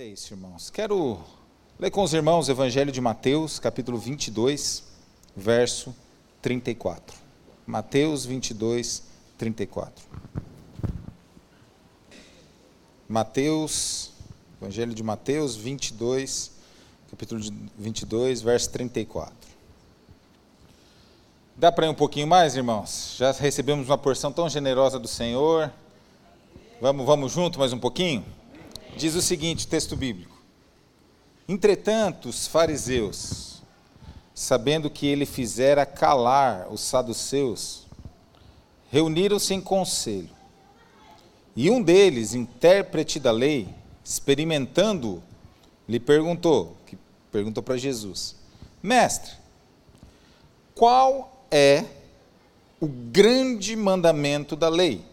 É isso, irmãos. Quero ler com os irmãos o Evangelho de Mateus, capítulo 22, verso 34. Mateus 22, 34. Mateus, Evangelho de Mateus 22, capítulo 22, verso 34. Dá para ir um pouquinho mais, irmãos? Já recebemos uma porção tão generosa do Senhor. Vamos, vamos junto mais um pouquinho? Diz o seguinte, texto bíblico: Entretanto, os fariseus, sabendo que ele fizera calar os saduceus, reuniram-se em conselho. E um deles, intérprete da lei, experimentando, lhe perguntou, que perguntou para Jesus: Mestre, qual é o grande mandamento da lei?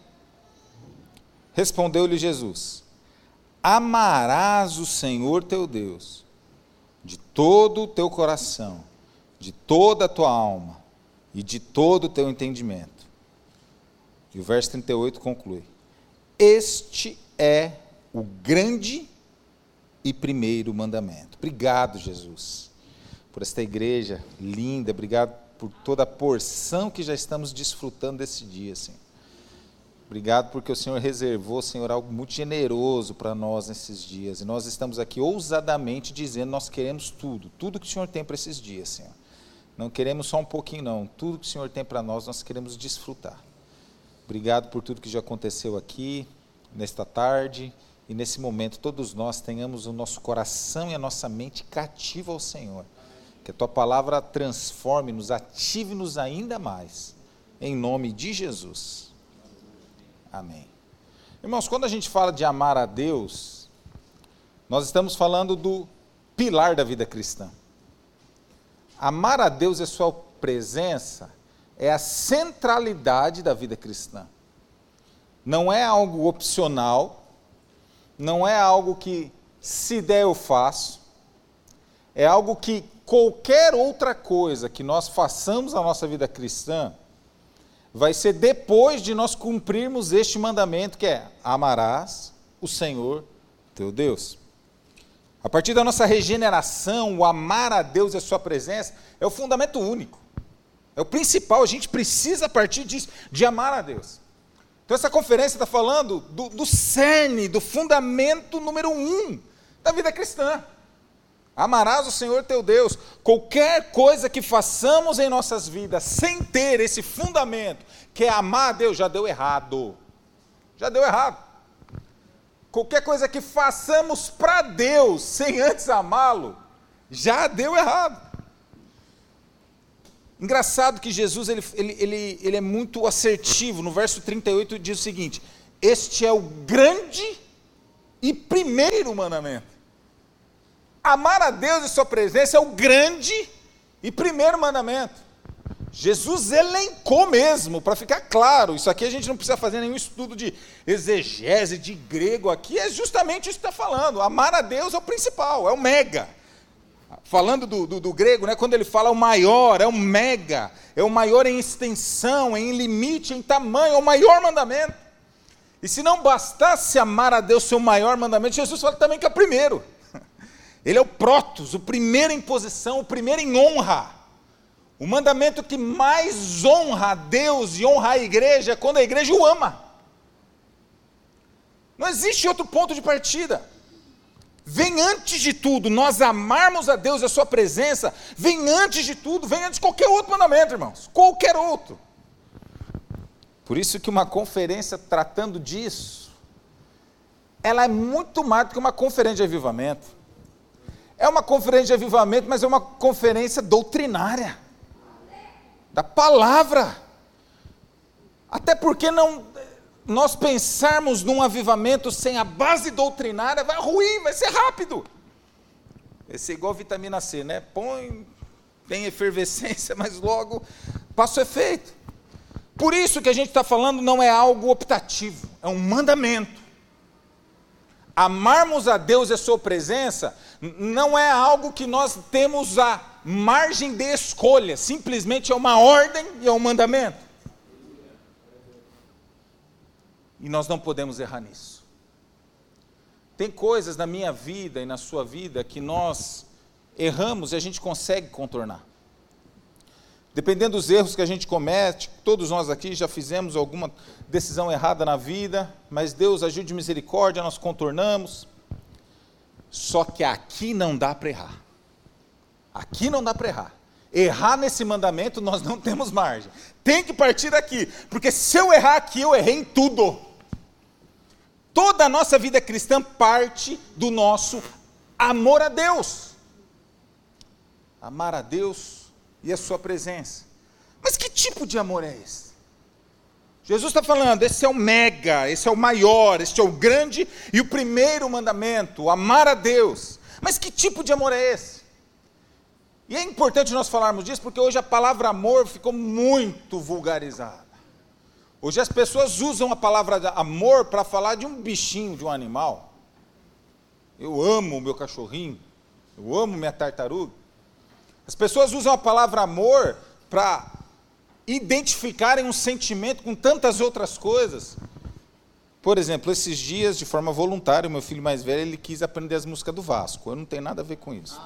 Respondeu-lhe Jesus: Amarás o Senhor teu Deus de todo o teu coração, de toda a tua alma e de todo o teu entendimento. E o verso 38 conclui: Este é o grande e primeiro mandamento. Obrigado, Jesus, por esta igreja linda, obrigado por toda a porção que já estamos desfrutando desse dia, Senhor. Obrigado porque o Senhor reservou, Senhor, algo muito generoso para nós nesses dias. E nós estamos aqui ousadamente dizendo: nós queremos tudo, tudo que o Senhor tem para esses dias, Senhor. Não queremos só um pouquinho, não. Tudo que o Senhor tem para nós, nós queremos desfrutar. Obrigado por tudo que já aconteceu aqui, nesta tarde e nesse momento. Todos nós tenhamos o nosso coração e a nossa mente cativa ao Senhor. Que a tua palavra transforme-nos, ative-nos ainda mais. Em nome de Jesus. Amém. Irmãos, quando a gente fala de amar a Deus, nós estamos falando do pilar da vida cristã. Amar a Deus a sua presença é a centralidade da vida cristã. Não é algo opcional, não é algo que se der eu faço, é algo que qualquer outra coisa que nós façamos na nossa vida cristã vai ser depois de nós cumprirmos este mandamento que é: amarás o Senhor teu Deus. A partir da nossa regeneração, o amar a Deus e a Sua presença é o fundamento único. É o principal, a gente precisa a partir disso, de amar a Deus. Então, essa conferência está falando do, do cerne, do fundamento número um da vida cristã. Amarás o Senhor teu Deus. Qualquer coisa que façamos em nossas vidas sem ter esse fundamento, que é amar a Deus, já deu errado. Já deu errado. Qualquer coisa que façamos para Deus sem antes amá-lo, já deu errado. Engraçado que Jesus ele, ele, ele, ele é muito assertivo. No verso 38 diz o seguinte: Este é o grande e primeiro mandamento. Amar a Deus e Sua presença é o grande e primeiro mandamento. Jesus elencou mesmo, para ficar claro, isso aqui a gente não precisa fazer nenhum estudo de exegese, de grego aqui, é justamente isso que está falando. Amar a Deus é o principal, é o mega. Falando do, do, do, grego, né, quando ele fala o maior, é o mega, é o maior em extensão, em limite, em tamanho, é o maior mandamento. E se não bastasse amar a Deus ser o maior mandamento, Jesus fala também que é o primeiro. Ele é o protos, o primeiro em posição, o primeiro em honra. O mandamento que mais honra a Deus e honra a igreja é quando a igreja o ama. Não existe outro ponto de partida. Vem antes de tudo, nós amarmos a Deus e a Sua presença, vem antes de tudo, vem antes de qualquer outro mandamento, irmãos. Qualquer outro. Por isso que uma conferência tratando disso, ela é muito mais do que uma conferência de avivamento. É uma conferência de avivamento, mas é uma conferência doutrinária da palavra. Até porque não nós pensarmos num avivamento sem a base doutrinária vai ruim, vai ser rápido. Vai ser igual vitamina C, né? Põe, tem efervescência, mas logo passa o efeito. Por isso que a gente está falando não é algo optativo, é um mandamento amarmos a Deus e a Sua presença não é algo que nós temos a margem de escolha, simplesmente é uma ordem e é um mandamento. E nós não podemos errar nisso. Tem coisas na minha vida e na sua vida que nós erramos e a gente consegue contornar. Dependendo dos erros que a gente comete, todos nós aqui já fizemos alguma decisão errada na vida, mas Deus agiu de misericórdia, nós contornamos. Só que aqui não dá para errar. Aqui não dá para errar. Errar nesse mandamento nós não temos margem. Tem que partir daqui, porque se eu errar aqui, eu errei em tudo. Toda a nossa vida cristã parte do nosso amor a Deus. Amar a Deus e a Sua presença. Mas que tipo de amor é esse? Jesus está falando, esse é o mega, esse é o maior, este é o grande e o primeiro mandamento, amar a Deus. Mas que tipo de amor é esse? E é importante nós falarmos disso porque hoje a palavra amor ficou muito vulgarizada. Hoje as pessoas usam a palavra amor para falar de um bichinho, de um animal. Eu amo o meu cachorrinho, eu amo minha tartaruga. As pessoas usam a palavra amor para identificarem um sentimento com tantas outras coisas. Por exemplo, esses dias, de forma voluntária, o meu filho mais velho, ele quis aprender as músicas do Vasco. Eu não tenho nada a ver com isso.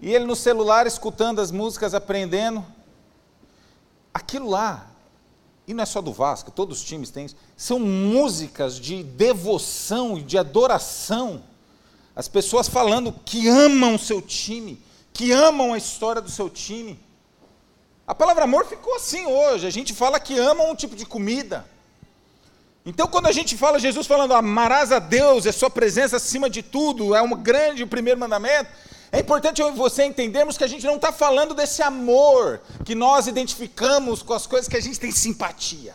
E ele no celular escutando as músicas, aprendendo. Aquilo lá, e não é só do Vasco, todos os times têm isso, são músicas de devoção e de adoração. As pessoas falando que amam o seu time, que amam a história do seu time. A palavra amor ficou assim hoje. A gente fala que ama um tipo de comida. Então, quando a gente fala, Jesus falando, amarás a Deus, é sua presença acima de tudo, é um grande primeiro mandamento. É importante você entendermos que a gente não está falando desse amor que nós identificamos com as coisas que a gente tem simpatia.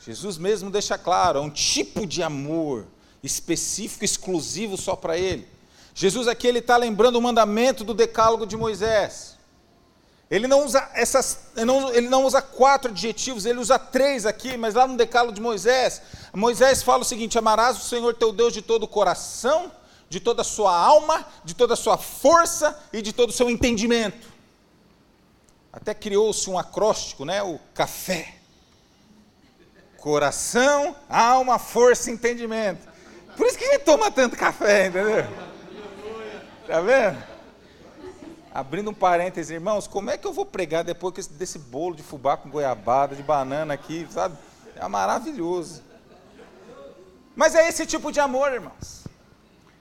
Jesus mesmo deixa claro, é um tipo de amor específico, exclusivo só para Ele. Jesus aqui ele está lembrando o mandamento do decálogo de Moisés. Ele não usa essas, ele não, ele não usa quatro adjetivos, ele usa três aqui, mas lá no decálogo de Moisés, Moisés fala o seguinte: amarás o Senhor teu Deus de todo o coração, de toda a sua alma, de toda a sua força e de todo o seu entendimento. Até criou-se um acróstico, né? O café. Coração, alma, força entendimento. Por isso que a gente toma tanto café, entendeu? Tá vendo? Abrindo um parêntese, irmãos, como é que eu vou pregar depois desse bolo de fubá com goiabada, de banana aqui, sabe? É maravilhoso. Mas é esse tipo de amor, irmãos.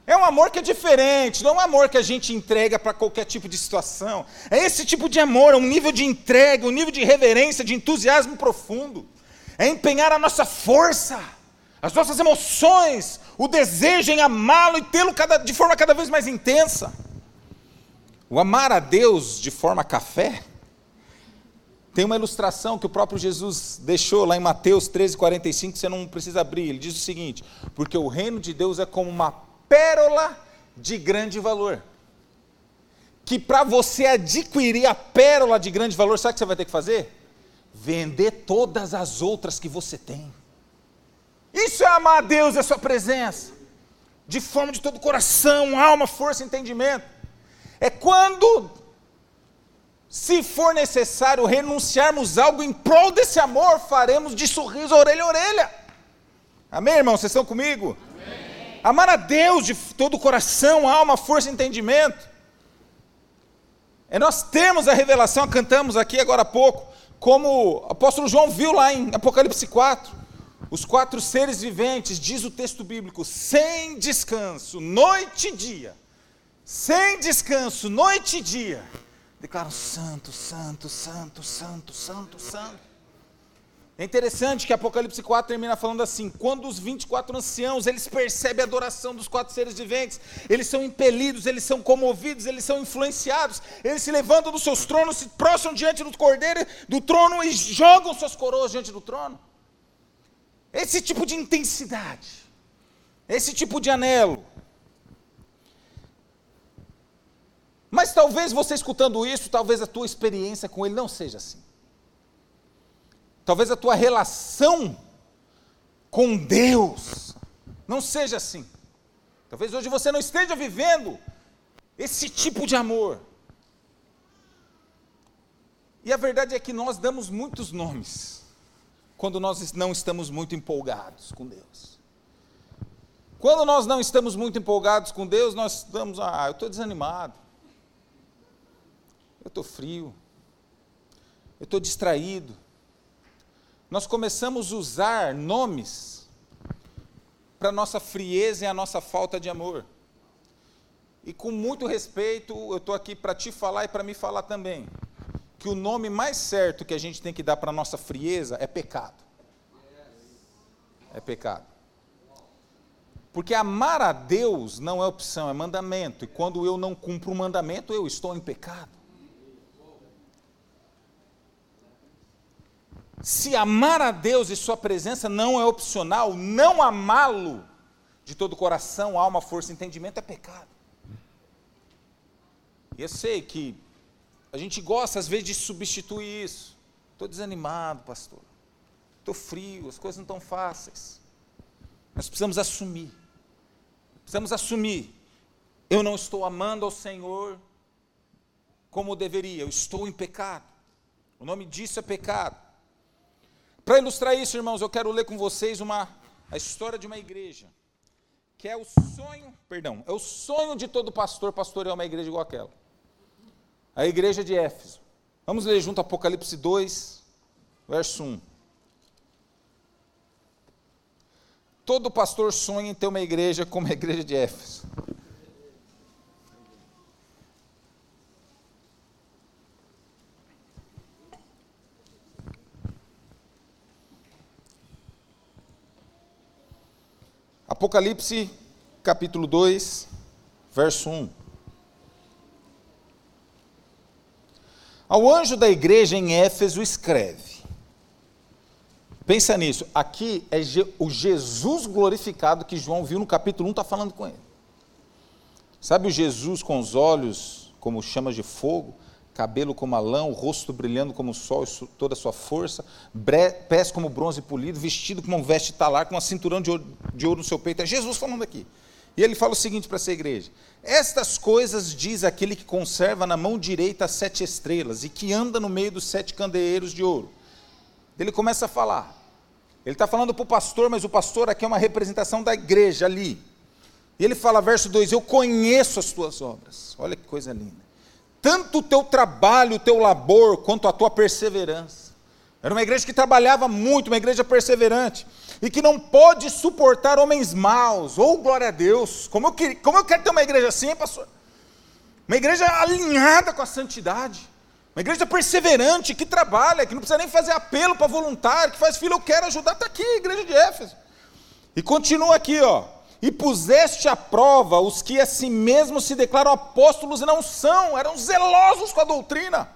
É um amor que é diferente, não é um amor que a gente entrega para qualquer tipo de situação. É esse tipo de amor, é um nível de entrega, um nível de reverência, de entusiasmo profundo. É empenhar a nossa força, as nossas emoções, o desejo em amá-lo e tê-lo de forma cada vez mais intensa. O amar a Deus de forma café. Tem uma ilustração que o próprio Jesus deixou lá em Mateus 13, 45, você não precisa abrir. Ele diz o seguinte: Porque o reino de Deus é como uma pérola de grande valor. Que para você adquirir a pérola de grande valor, sabe o que você vai ter que fazer? Vender todas as outras que você tem. Isso é amar a Deus e a sua presença. De forma de todo o coração, alma, força, entendimento. É quando, se for necessário, renunciarmos algo em prol desse amor, faremos de sorriso orelha a orelha. Amém, irmão? Vocês estão comigo? Amar a Deus de todo o coração, alma, força e entendimento. É nós temos a revelação, cantamos aqui agora há pouco, como o apóstolo João viu lá em Apocalipse 4. Os quatro seres viventes, diz o texto bíblico, sem descanso, noite e dia, sem descanso, noite e dia, declaram: Santo, Santo, Santo, Santo, Santo, Santo. É interessante que Apocalipse 4 termina falando assim: quando os 24 anciãos, eles percebem a adoração dos quatro seres viventes, eles são impelidos, eles são comovidos, eles são influenciados, eles se levantam dos seus tronos, se prostram diante do cordeiro do trono e jogam suas coroas diante do trono. Esse tipo de intensidade, esse tipo de anelo. Mas talvez você escutando isso, talvez a tua experiência com ele não seja assim. Talvez a tua relação com Deus não seja assim. Talvez hoje você não esteja vivendo esse tipo de amor. E a verdade é que nós damos muitos nomes quando nós não estamos muito empolgados com Deus. Quando nós não estamos muito empolgados com Deus, nós estamos, ah, eu estou desanimado, eu estou frio, eu estou distraído. Nós começamos a usar nomes para a nossa frieza e a nossa falta de amor. E com muito respeito, eu estou aqui para te falar e para me falar também, que o nome mais certo que a gente tem que dar para a nossa frieza é pecado. É pecado. Porque amar a Deus não é opção, é mandamento. E quando eu não cumpro o mandamento, eu estou em pecado. Se amar a Deus e Sua presença não é opcional, não amá-lo de todo coração, alma, força e entendimento é pecado. E eu sei que a gente gosta às vezes de substituir isso. Estou desanimado, pastor. Estou frio, as coisas não estão fáceis. Nós precisamos assumir. Precisamos assumir. Eu não estou amando ao Senhor como deveria, eu estou em pecado. O nome disso é pecado. Para ilustrar isso, irmãos, eu quero ler com vocês uma, a história de uma igreja, que é o sonho, perdão, é o sonho de todo pastor pastorear uma igreja igual aquela. A igreja de Éfeso. Vamos ler junto Apocalipse 2, verso 1. Todo pastor sonha em ter uma igreja como a igreja de Éfeso. Apocalipse capítulo 2, verso 1. Ao anjo da igreja em Éfeso escreve: Pensa nisso, aqui é o Jesus glorificado que João viu no capítulo 1, está falando com ele. Sabe o Jesus com os olhos como chamas de fogo, cabelo como alão, o rosto brilhando como o sol, toda a sua força, pés como bronze polido, vestido como um veste talar, com uma cinturão de ouro, de ouro no seu peito. É Jesus falando aqui. E ele fala o seguinte para essa igreja: Estas coisas diz aquele que conserva na mão direita as sete estrelas e que anda no meio dos sete candeeiros de ouro. Ele começa a falar. Ele está falando para o pastor, mas o pastor aqui é uma representação da igreja ali. E ele fala, verso 2: Eu conheço as tuas obras. Olha que coisa linda. Tanto o teu trabalho, o teu labor, quanto a tua perseverança. Era uma igreja que trabalhava muito, uma igreja perseverante. E que não pode suportar homens maus. Ou oh, glória a Deus. Como eu, queria, como eu quero ter uma igreja assim, pastor? Uma igreja alinhada com a santidade. Uma igreja perseverante, que trabalha, que não precisa nem fazer apelo para voluntário, que faz filho, eu quero ajudar, está aqui, igreja de Éfeso. E continua aqui, ó. E puseste à prova os que a si mesmos se declaram apóstolos e não são, eram zelosos com a doutrina.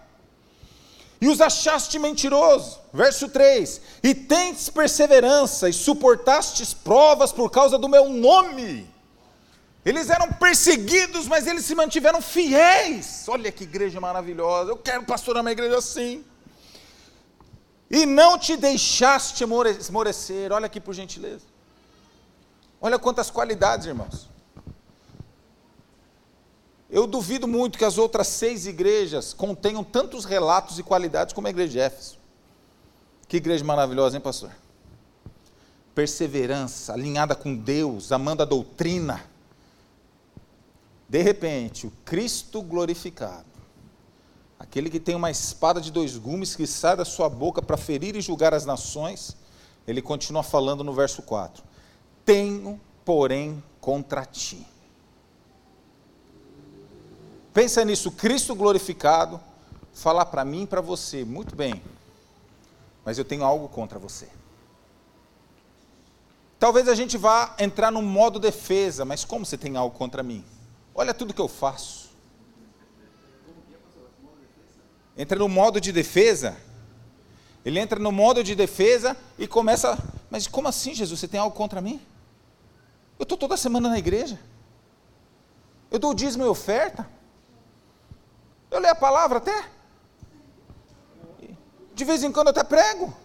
E os achaste mentirosos. Verso 3: E tens perseverança, e suportastes provas por causa do meu nome eles eram perseguidos, mas eles se mantiveram fiéis. Olha que igreja maravilhosa. Eu quero pastorar uma igreja assim. E não te deixaste esmorecer. Olha aqui por gentileza. Olha quantas qualidades, irmãos. Eu duvido muito que as outras seis igrejas contenham tantos relatos e qualidades como a igreja de Éfeso. Que igreja maravilhosa, hein, pastor? Perseverança, alinhada com Deus, amando a doutrina de repente, o Cristo glorificado, aquele que tem uma espada de dois gumes que sai da sua boca para ferir e julgar as nações, ele continua falando no verso 4: Tenho, porém, contra ti. Pensa nisso, Cristo glorificado, falar para mim e para você, muito bem, mas eu tenho algo contra você. Talvez a gente vá entrar no modo defesa, mas como você tem algo contra mim? Olha tudo que eu faço. Entra no modo de defesa. Ele entra no modo de defesa e começa. Mas como assim, Jesus? Você tem algo contra mim? Eu estou toda semana na igreja. Eu dou dízimo e oferta. Eu leio a palavra até. De vez em quando eu até prego.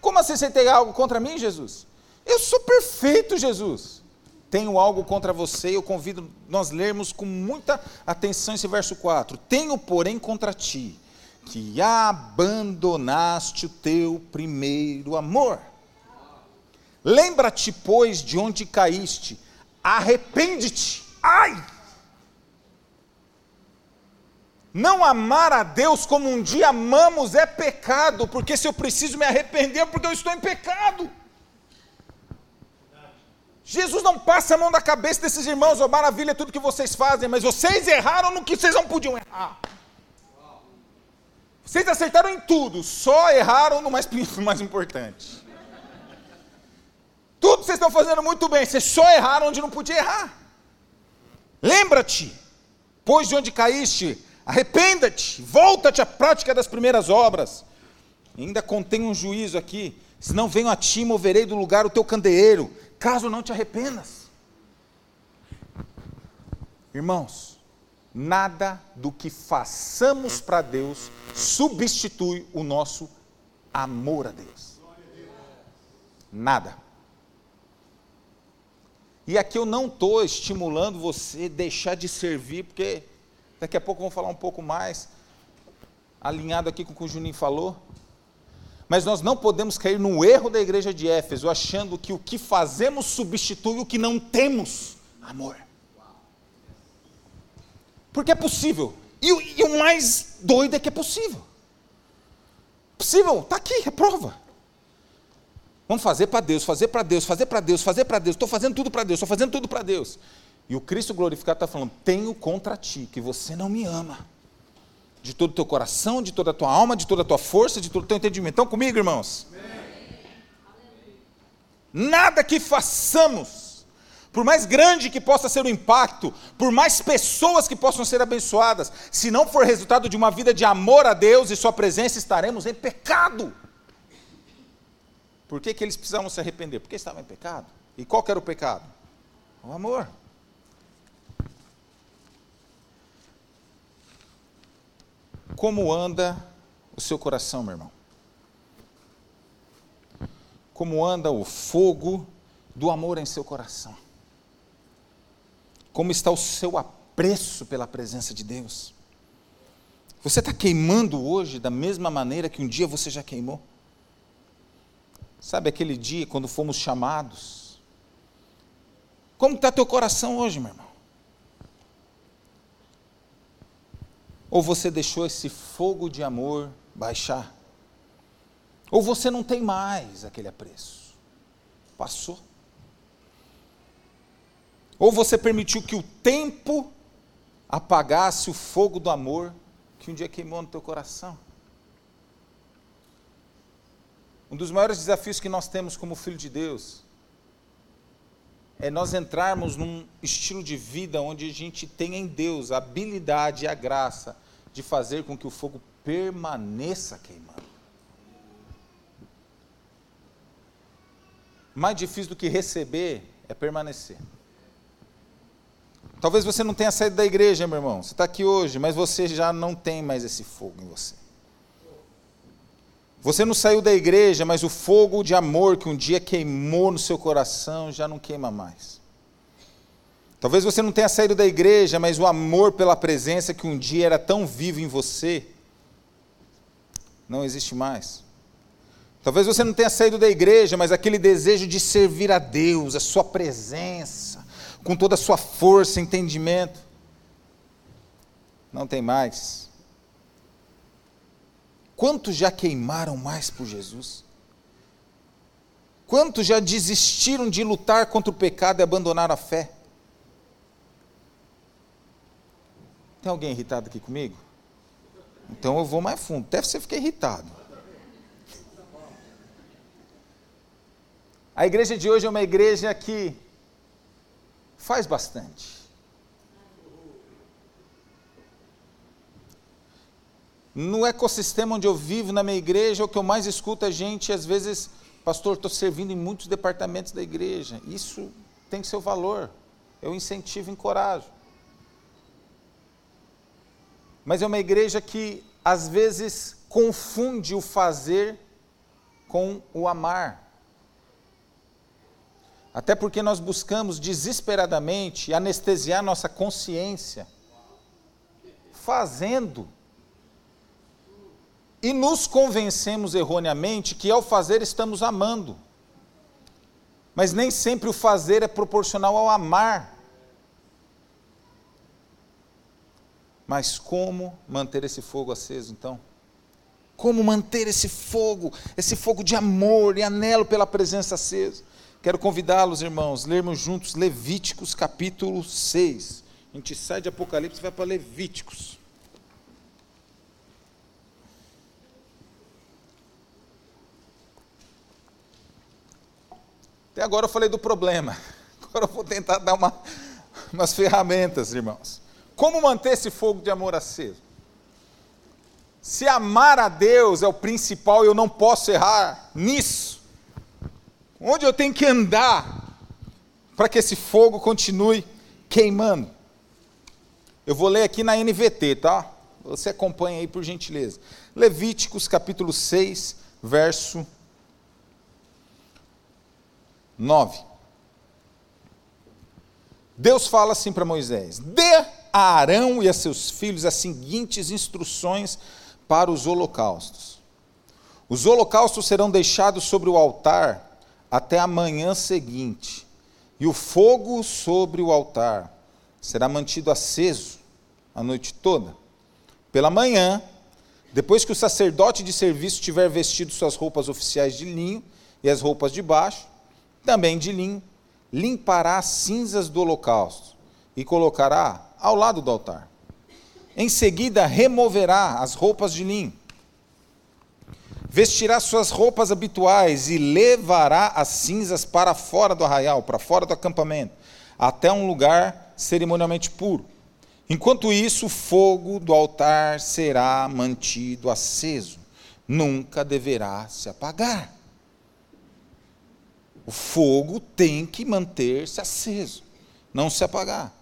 Como assim você tem algo contra mim, Jesus? Eu sou perfeito, Jesus tenho algo contra você, eu convido nós lermos com muita atenção esse verso 4. Tenho, porém, contra ti, que abandonaste o teu primeiro amor. Lembra-te, pois, de onde caíste, arrepende-te. Ai! Não amar a Deus como um dia amamos é pecado, porque se eu preciso me arrepender é porque eu estou em pecado. Jesus não passa a mão na cabeça desses irmãos, oh, maravilha tudo que vocês fazem, mas vocês erraram no que vocês não podiam errar. Vocês acertaram em tudo, só erraram no mais, no mais importante. Tudo vocês estão fazendo muito bem, vocês só erraram onde não podia errar. Lembra-te, pois de onde caíste, arrependa-te, volta-te à prática das primeiras obras. Ainda contém um juízo aqui, senão venho a ti e moverei do lugar o teu candeeiro, caso não te arrependas. Irmãos, nada do que façamos para Deus substitui o nosso amor a Deus. Nada. E aqui eu não estou estimulando você a deixar de servir, porque daqui a pouco vamos falar um pouco mais, alinhado aqui com o que o Juninho falou. Mas nós não podemos cair no erro da igreja de Éfeso, achando que o que fazemos substitui o que não temos amor. Porque é possível. E, e o mais doido é que é possível. Possível, está aqui, é prova. Vamos fazer para Deus, fazer para Deus, fazer para Deus, fazer para Deus. Estou fazendo tudo para Deus, estou fazendo tudo para Deus. E o Cristo glorificado está falando: tenho contra ti que você não me ama. De todo o teu coração, de toda a tua alma, de toda a tua força, de todo o teu entendimento. Estão comigo, irmãos? Amém. Nada que façamos, por mais grande que possa ser o impacto, por mais pessoas que possam ser abençoadas, se não for resultado de uma vida de amor a Deus e Sua presença, estaremos em pecado. Por que, que eles precisavam se arrepender? Porque estavam em pecado. E qual era o pecado? O amor. Como anda o seu coração, meu irmão? Como anda o fogo do amor em seu coração? Como está o seu apreço pela presença de Deus? Você está queimando hoje da mesma maneira que um dia você já queimou? Sabe aquele dia quando fomos chamados? Como está teu coração hoje, meu irmão? Ou você deixou esse fogo de amor baixar? Ou você não tem mais aquele apreço? Passou. Ou você permitiu que o tempo apagasse o fogo do amor que um dia queimou no teu coração? Um dos maiores desafios que nós temos como filho de Deus é nós entrarmos num estilo de vida onde a gente tem em Deus a habilidade e a graça de fazer com que o fogo permaneça queimando. Mais difícil do que receber é permanecer. Talvez você não tenha saído da igreja, meu irmão. Você está aqui hoje, mas você já não tem mais esse fogo em você. Você não saiu da igreja, mas o fogo de amor que um dia queimou no seu coração já não queima mais. Talvez você não tenha saído da igreja, mas o amor pela presença que um dia era tão vivo em você não existe mais. Talvez você não tenha saído da igreja, mas aquele desejo de servir a Deus, a sua presença, com toda a sua força, entendimento, não tem mais. Quantos já queimaram mais por Jesus? Quantos já desistiram de lutar contra o pecado e abandonaram a fé? Tem alguém irritado aqui comigo? Então eu vou mais fundo. Até você ficar irritado. A igreja de hoje é uma igreja que faz bastante. No ecossistema onde eu vivo, na minha igreja, o que eu mais escuto é gente, às vezes, pastor, estou servindo em muitos departamentos da igreja. Isso tem seu valor. Eu incentivo, encorajo. Mas é uma igreja que, às vezes, confunde o fazer com o amar. Até porque nós buscamos desesperadamente anestesiar nossa consciência, fazendo E nos convencemos erroneamente que ao fazer estamos amando. Mas nem sempre o fazer é proporcional ao amar. Mas como manter esse fogo aceso então? Como manter esse fogo, esse fogo de amor e anelo pela presença acesa? Quero convidá-los, irmãos, lermos juntos Levíticos capítulo 6. A gente sai de Apocalipse e vai para Levíticos. Até agora eu falei do problema. Agora eu vou tentar dar uma, umas ferramentas, irmãos. Como manter esse fogo de amor aceso? Se amar a Deus é o principal, eu não posso errar nisso. Onde eu tenho que andar para que esse fogo continue queimando? Eu vou ler aqui na NVT, tá? Você acompanha aí por gentileza. Levíticos capítulo 6, verso 9. Deus fala assim para Moisés: Dê a Arão e a seus filhos as seguintes instruções para os holocaustos. Os holocaustos serão deixados sobre o altar até a manhã seguinte, e o fogo sobre o altar será mantido aceso a noite toda. Pela manhã, depois que o sacerdote de serviço tiver vestido suas roupas oficiais de linho e as roupas de baixo, também de linho, limpará as cinzas do holocausto e colocará ao lado do altar. Em seguida, removerá as roupas de linho, vestirá suas roupas habituais e levará as cinzas para fora do arraial, para fora do acampamento, até um lugar cerimonialmente puro. Enquanto isso, o fogo do altar será mantido aceso, nunca deverá se apagar. O fogo tem que manter-se aceso, não se apagar.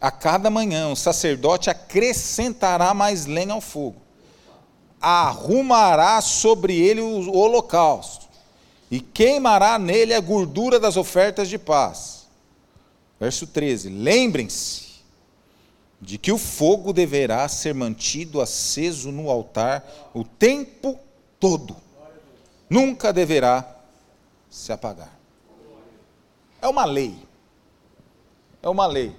A cada manhã o sacerdote acrescentará mais lenha ao fogo, arrumará sobre ele o holocausto e queimará nele a gordura das ofertas de paz. Verso 13: Lembrem-se de que o fogo deverá ser mantido aceso no altar o tempo todo, nunca deverá se apagar. É uma lei. É uma lei.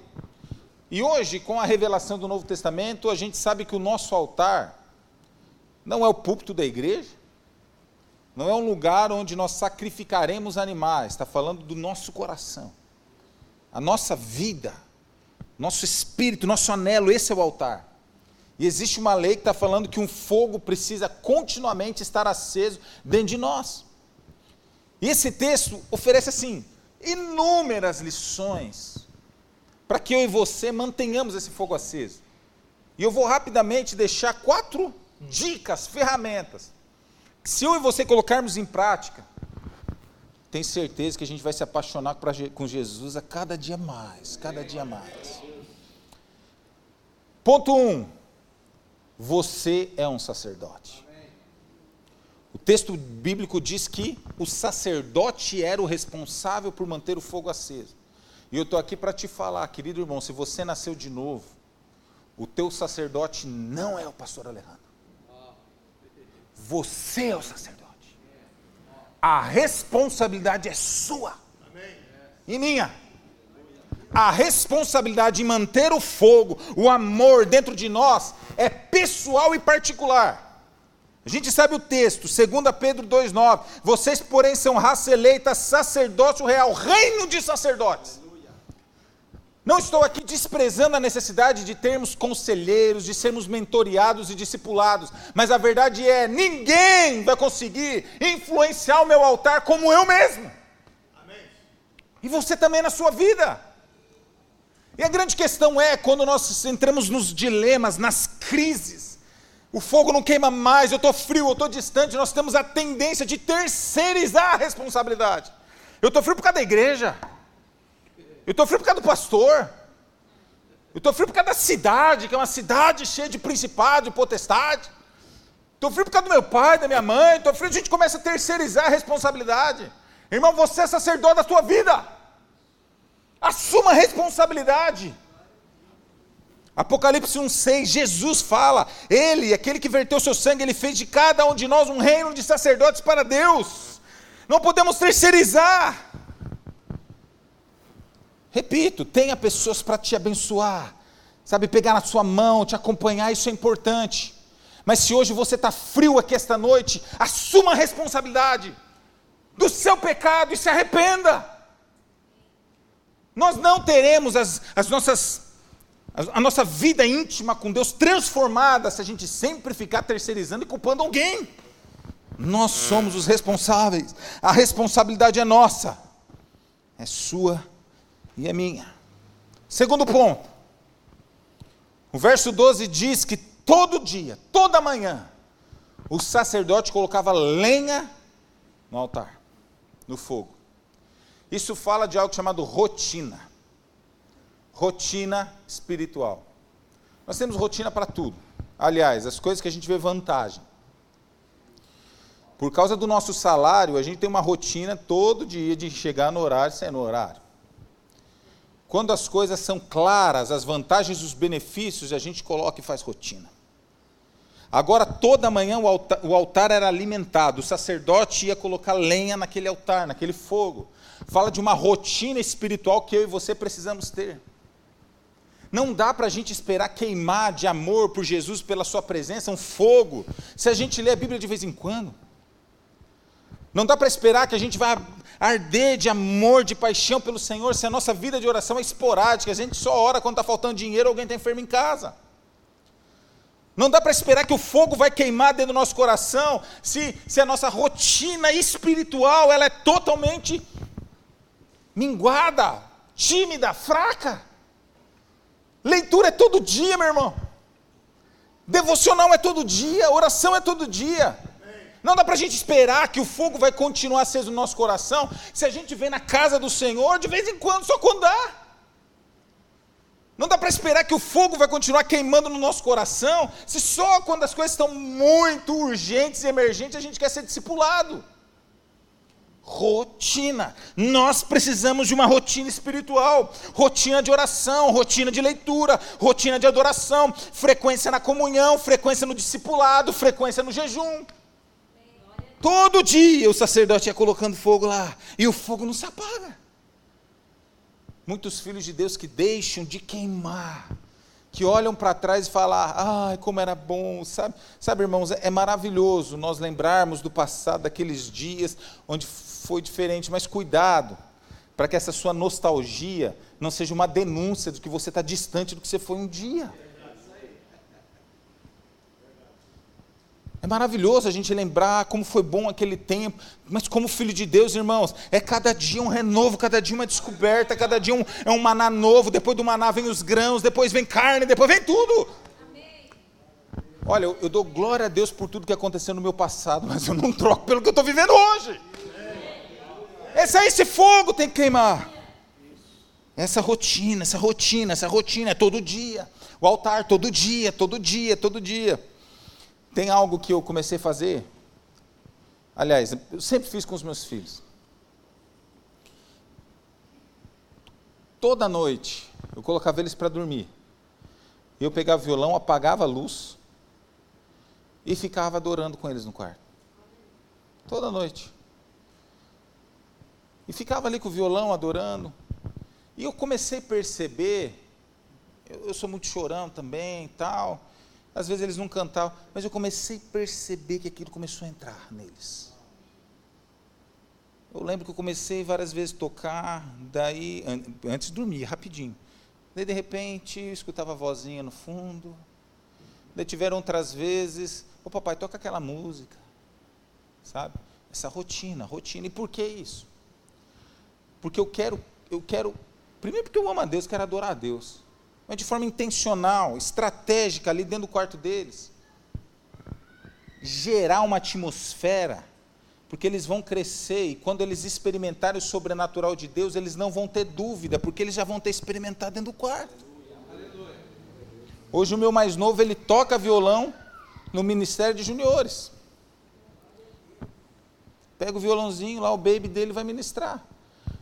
E hoje, com a revelação do Novo Testamento, a gente sabe que o nosso altar não é o púlpito da igreja, não é um lugar onde nós sacrificaremos animais, está falando do nosso coração, a nossa vida, nosso espírito, nosso anelo, esse é o altar. E existe uma lei que está falando que um fogo precisa continuamente estar aceso dentro de nós. E esse texto oferece assim inúmeras lições para que eu e você mantenhamos esse fogo aceso. E eu vou rapidamente deixar quatro dicas, ferramentas. Se eu e você colocarmos em prática, tenho certeza que a gente vai se apaixonar com Jesus a cada dia mais, cada dia mais. Ponto 1. Um, você é um sacerdote. O texto bíblico diz que o sacerdote era o responsável por manter o fogo aceso. E eu estou aqui para te falar, querido irmão, se você nasceu de novo, o teu sacerdote não é o pastor Alejandro. Você é o sacerdote. A responsabilidade é sua e minha. A responsabilidade de manter o fogo, o amor dentro de nós é pessoal e particular. A gente sabe o texto, 2 Pedro 2,9. Vocês, porém, são raça eleita, sacerdócio real, reino de sacerdotes. Não estou aqui desprezando a necessidade de termos conselheiros, de sermos mentoriados e discipulados, mas a verdade é: ninguém vai conseguir influenciar o meu altar como eu mesmo. Amém. E você também na sua vida. E a grande questão é quando nós entramos nos dilemas, nas crises, o fogo não queima mais, eu estou frio, eu estou distante. Nós temos a tendência de terceirizar a responsabilidade. Eu estou frio por causa da igreja. Eu estou frio por causa do pastor. Eu estou frio por causa da cidade, que é uma cidade cheia de principado, de potestade. Estou frio por causa do meu pai, da minha mãe. Estou frio, a gente começa a terceirizar a responsabilidade. Irmão, você é sacerdote da sua vida. Assuma a responsabilidade. Apocalipse 1,6, Jesus fala, Ele, aquele que verteu seu sangue, Ele fez de cada um de nós um reino de sacerdotes para Deus. Não podemos terceirizar. Repito, tenha pessoas para te abençoar, sabe, pegar na sua mão, te acompanhar, isso é importante. Mas se hoje você está frio aqui esta noite, assuma a responsabilidade do seu pecado e se arrependa. Nós não teremos as, as nossas a nossa vida íntima com Deus transformada se a gente sempre ficar terceirizando e culpando alguém. Nós somos os responsáveis, a responsabilidade é nossa, é sua e é minha. Segundo ponto, o verso 12 diz que todo dia, toda manhã, o sacerdote colocava lenha no altar, no fogo. Isso fala de algo chamado rotina rotina espiritual. Nós temos rotina para tudo. Aliás, as coisas que a gente vê vantagem. Por causa do nosso salário, a gente tem uma rotina todo dia de chegar no horário e sair no horário. Quando as coisas são claras, as vantagens e os benefícios, a gente coloca e faz rotina. Agora, toda manhã o altar, o altar, era alimentado, o sacerdote ia colocar lenha naquele altar, naquele fogo. Fala de uma rotina espiritual que eu e você precisamos ter. Não dá para a gente esperar queimar de amor por Jesus, pela Sua presença, um fogo, se a gente lê a Bíblia de vez em quando. Não dá para esperar que a gente vá arder de amor, de paixão pelo Senhor, se a nossa vida de oração é esporádica, a gente só ora quando está faltando dinheiro ou alguém está enfermo em casa. Não dá para esperar que o fogo vai queimar dentro do nosso coração, se, se a nossa rotina espiritual ela é totalmente minguada, tímida, fraca. Leitura é todo dia, meu irmão. Devocional é todo dia, oração é todo dia. Não dá para a gente esperar que o fogo vai continuar aceso no nosso coração se a gente vem na casa do Senhor de vez em quando, só quando dá. Não dá para esperar que o fogo vai continuar queimando no nosso coração se só quando as coisas estão muito urgentes e emergentes a gente quer ser discipulado rotina. Nós precisamos de uma rotina espiritual, rotina de oração, rotina de leitura, rotina de adoração, frequência na comunhão, frequência no discipulado, frequência no jejum. Todo dia o sacerdote ia colocando fogo lá e o fogo não se apaga. Muitos filhos de Deus que deixam de queimar que olham para trás e falam: ai, como era bom, sabe? Sabe, irmãos, é maravilhoso nós lembrarmos do passado, daqueles dias onde foi diferente, mas cuidado, para que essa sua nostalgia não seja uma denúncia de que você está distante do que você foi um dia. É maravilhoso a gente lembrar como foi bom aquele tempo, mas como filho de Deus, irmãos, é cada dia um renovo, cada dia uma descoberta, cada dia um, é um maná novo, depois do maná vem os grãos, depois vem carne, depois vem tudo. Olha, eu, eu dou glória a Deus por tudo que aconteceu no meu passado, mas eu não troco pelo que eu estou vivendo hoje. Esse, esse fogo tem que queimar. Essa rotina, essa rotina, essa rotina é todo dia. O altar todo dia, todo dia, todo dia. Tem algo que eu comecei a fazer, aliás, eu sempre fiz com os meus filhos. Toda noite eu colocava eles para dormir. Eu pegava o violão, apagava a luz e ficava adorando com eles no quarto. Toda noite. E ficava ali com o violão adorando. E eu comecei a perceber, eu, eu sou muito chorão também e tal. Às vezes eles não cantavam, mas eu comecei a perceber que aquilo começou a entrar neles. Eu lembro que eu comecei várias vezes a tocar, daí, antes de dormir, rapidinho. Daí, de repente, eu escutava a vozinha no fundo. Daí tiveram outras vezes, ô papai, toca aquela música. Sabe? Essa rotina, rotina. E por que isso? Porque eu quero, eu quero, primeiro porque eu amo a Deus, quero adorar a Deus mas de forma intencional, estratégica ali dentro do quarto deles. Gerar uma atmosfera, porque eles vão crescer e quando eles experimentarem o sobrenatural de Deus, eles não vão ter dúvida, porque eles já vão ter experimentado dentro do quarto. Hoje o meu mais novo, ele toca violão no Ministério de Juniores. Pega o violãozinho lá, o baby dele vai ministrar.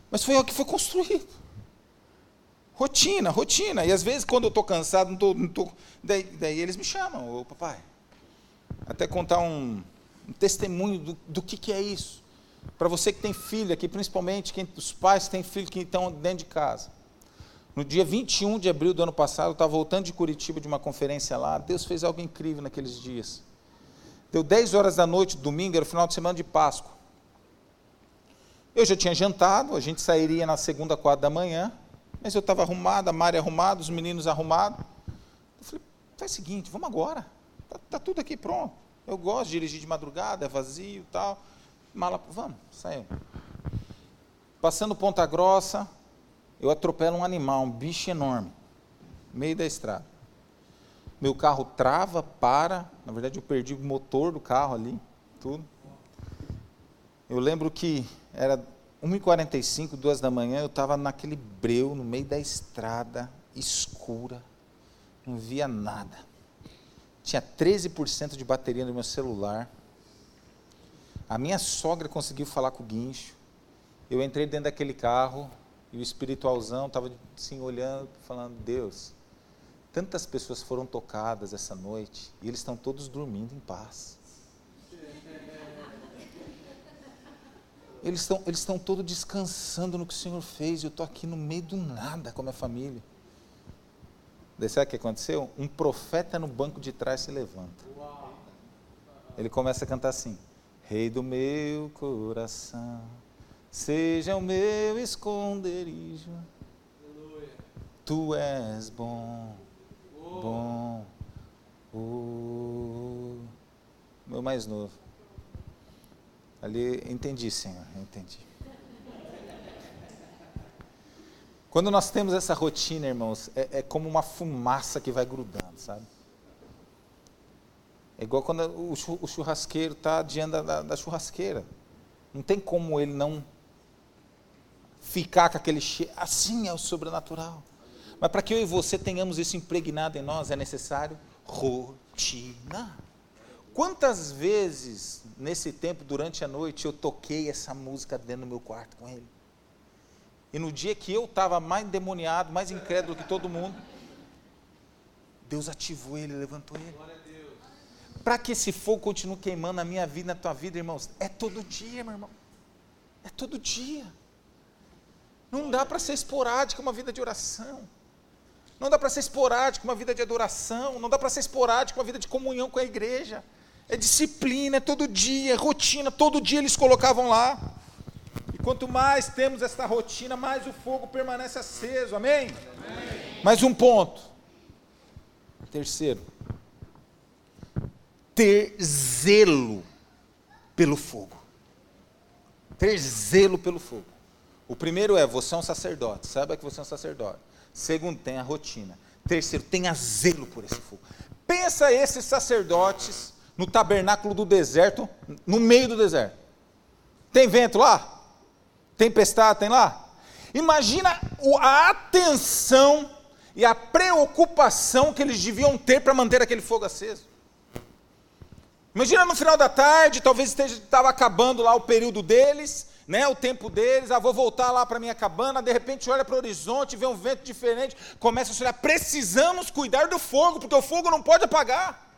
Mas foi o que foi construído Rotina, rotina. E às vezes, quando eu estou cansado, não tô, não tô, daí, daí eles me chamam, ô papai. Até contar um, um testemunho do, do que, que é isso. Para você que tem filho aqui, principalmente quem, os pais que têm filho que estão dentro de casa. No dia 21 de abril do ano passado, eu estava voltando de Curitiba de uma conferência lá. Deus fez algo incrível naqueles dias. Deu 10 horas da noite, domingo, era o final de semana de Páscoa. Eu já tinha jantado, a gente sairia na segunda, quatro da manhã, mas eu estava arrumado, a Mari arrumada, os meninos arrumados. Eu falei, faz o seguinte, vamos agora. Está tá tudo aqui pronto. Eu gosto de dirigir de madrugada, é vazio tal. Mala, vamos, saímos. Passando Ponta Grossa, eu atropelo um animal, um bicho enorme, no meio da estrada. Meu carro trava, para, na verdade eu perdi o motor do carro ali, tudo. Eu lembro que era 1h45, 2 da manhã, eu estava naquele breu, no meio da estrada, escura, não via nada. Tinha 13% de bateria no meu celular. A minha sogra conseguiu falar com o guincho. Eu entrei dentro daquele carro, e o espiritualzão estava assim olhando, falando: Deus, tantas pessoas foram tocadas essa noite e eles estão todos dormindo em paz. Eles estão, eles estão todos descansando no que o Senhor fez e eu estou aqui no meio do nada com a minha família. Daí sabe o que aconteceu? Um profeta no banco de trás se levanta. Ele começa a cantar assim: Rei do meu coração seja o meu esconderijo. Tu és bom, bom, o meu mais novo. Ali, entendi, Senhor, entendi. Quando nós temos essa rotina, irmãos, é, é como uma fumaça que vai grudando, sabe? É igual quando o churrasqueiro está diante da, da churrasqueira. Não tem como ele não ficar com aquele cheiro. Assim é o sobrenatural. Mas para que eu e você tenhamos isso impregnado em nós, é necessário rotina. Quantas vezes nesse tempo, durante a noite, eu toquei essa música dentro do meu quarto com ele? E no dia que eu estava mais endemoniado, mais incrédulo que todo mundo, Deus ativou ele, levantou ele. Para que esse fogo continue queimando na minha vida, na tua vida, irmãos, é todo dia, meu irmão. É todo dia. Não dá para ser esporádica uma vida de oração. Não dá para ser esporádica uma vida de adoração. Não dá para ser esporádica uma vida de comunhão com a igreja. É disciplina, é todo dia, é rotina. Todo dia eles colocavam lá. E quanto mais temos esta rotina, mais o fogo permanece aceso. Amém? Amém. Mais um ponto. Terceiro. Ter zelo pelo fogo. Ter zelo pelo fogo. O primeiro é, você é um sacerdote, saiba que você é um sacerdote. Segundo, tem a rotina. Terceiro, tenha zelo por esse fogo. Pensa esses sacerdotes no tabernáculo do deserto, no meio do deserto. Tem vento lá? Tempestade tem lá? Imagina a atenção e a preocupação que eles deviam ter para manter aquele fogo aceso. Imagina no final da tarde, talvez estava acabando lá o período deles, né, o tempo deles, ah, vou voltar lá para minha cabana, de repente olha para o horizonte, vê um vento diferente, começa a olhar, precisamos cuidar do fogo, porque o fogo não pode apagar.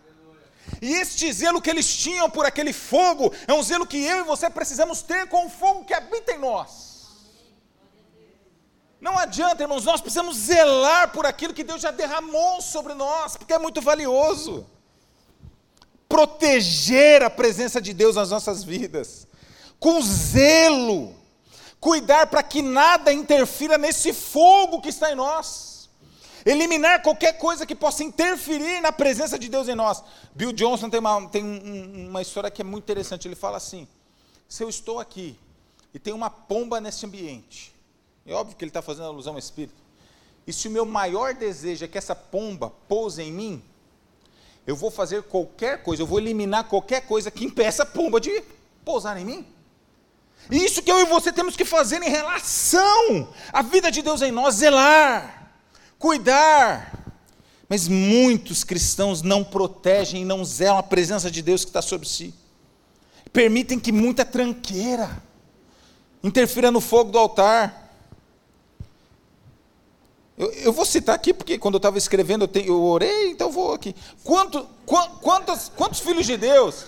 E este zelo que eles tinham por aquele fogo, é um zelo que eu e você precisamos ter com o fogo que habita em nós. Não adianta, irmãos, nós precisamos zelar por aquilo que Deus já derramou sobre nós, porque é muito valioso. Proteger a presença de Deus nas nossas vidas com zelo, cuidar para que nada interfira nesse fogo que está em nós, eliminar qualquer coisa que possa interferir na presença de Deus em nós. Bill Johnson tem uma, tem um, uma história que é muito interessante. Ele fala assim: se eu estou aqui e tem uma pomba nesse ambiente, é óbvio que ele está fazendo alusão ao Espírito, e se o meu maior desejo é que essa pomba pouse em mim, eu vou fazer qualquer coisa, eu vou eliminar qualquer coisa que impeça a pomba de pousar em mim. Isso que eu e você temos que fazer em relação à vida de Deus em nós, zelar, cuidar. Mas muitos cristãos não protegem e não zelam a presença de Deus que está sobre si. Permitem que muita tranqueira interfira no fogo do altar. Eu, eu vou citar aqui, porque quando eu estava escrevendo, eu, te, eu, orei, então vou aqui. Quanto, quantos, quantos filhos de Deus?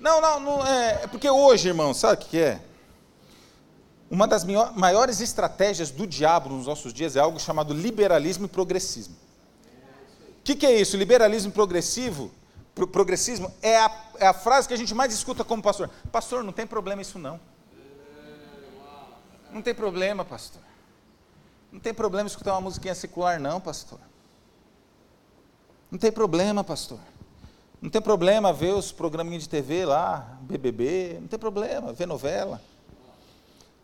Não, não, não é, é porque hoje, irmão, sabe o que é? Uma das maiores estratégias do diabo nos nossos dias é algo chamado liberalismo e progressismo. O que, que, é isso? Liberalismo progressivo, pro, progressismo é a, é a frase que a gente mais escuta como pastor. Pastor, não tem problema isso não. Não tem problema, pastor. Não tem problema escutar uma musiquinha secular, não, pastor. Não tem problema, pastor. Não tem problema ver os programinhas de TV lá, BBB. Não tem problema ver novela.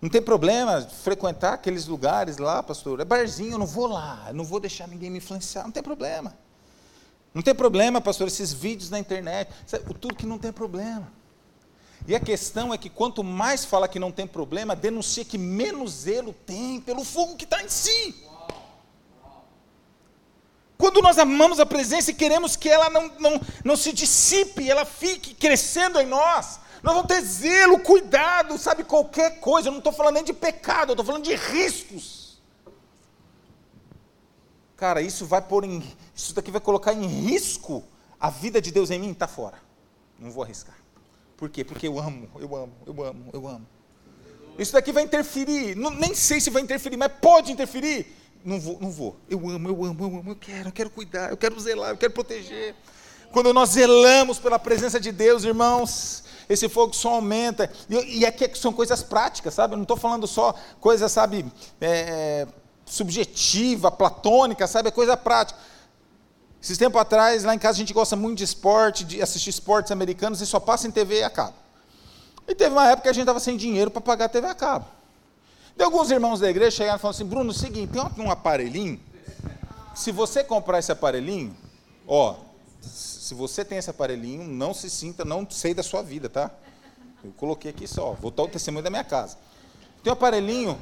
Não tem problema frequentar aqueles lugares lá, pastor. É barzinho, eu não vou lá, não vou deixar ninguém me influenciar. Não tem problema. Não tem problema, pastor, esses vídeos na internet. Tudo que não tem problema. E a questão é que quanto mais fala que não tem problema, denuncia que menos zelo tem pelo fogo que está em si. Quando nós amamos a presença e queremos que ela não, não, não se dissipe, ela fique crescendo em nós, nós vamos ter zelo, cuidado, sabe, qualquer coisa. Eu não estou falando nem de pecado, eu estou falando de riscos. Cara, isso vai pôr em. Isso daqui vai colocar em risco a vida de Deus em mim, está fora. Não vou arriscar. Por quê? Porque eu amo, eu amo, eu amo, eu amo. Isso daqui vai interferir. Não, nem sei se vai interferir, mas pode interferir. Não vou, não vou. Eu amo, eu amo, eu amo, eu quero, eu quero cuidar, eu quero zelar, eu quero proteger. Quando nós zelamos pela presença de Deus, irmãos, esse fogo só aumenta. E, e aqui são coisas práticas, sabe? Eu não estou falando só coisa, sabe, é, subjetiva, platônica, sabe? É coisa prática. Esses tempos atrás, lá em casa, a gente gosta muito de esporte, de assistir esportes americanos e só passa em TV a cabo. E teve uma época que a gente estava sem dinheiro para pagar a TV a cabo. E alguns irmãos da igreja chegaram e falaram assim: Bruno, é o seguinte, tem um aparelhinho. Se você comprar esse aparelhinho, ó, se você tem esse aparelhinho, não se sinta, não sei da sua vida, tá? Eu coloquei aqui só, vou dar o testemunho da minha casa. Tem um aparelhinho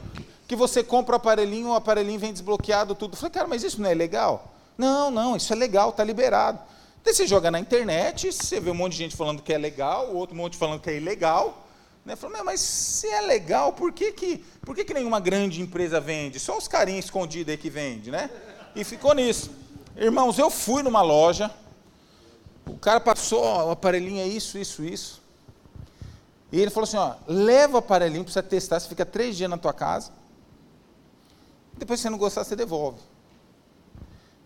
que você compra o aparelhinho, o aparelhinho vem desbloqueado, tudo. Eu falei, cara, mas isso não é legal? Não, não, isso é legal, está liberado. Daí você joga na internet, você vê um monte de gente falando que é legal, outro monte falando que é ilegal. Né? Falou, mas se é legal, por que, que, por que, que nenhuma grande empresa vende? Só os carinhos escondidos aí que vende, né? E ficou nisso. Irmãos, eu fui numa loja, o cara passou, ó, o aparelhinho é isso, isso, isso. E ele falou assim, ó, leva o aparelhinho para você testar, você fica três dias na tua casa. Depois, se você não gostar, você devolve.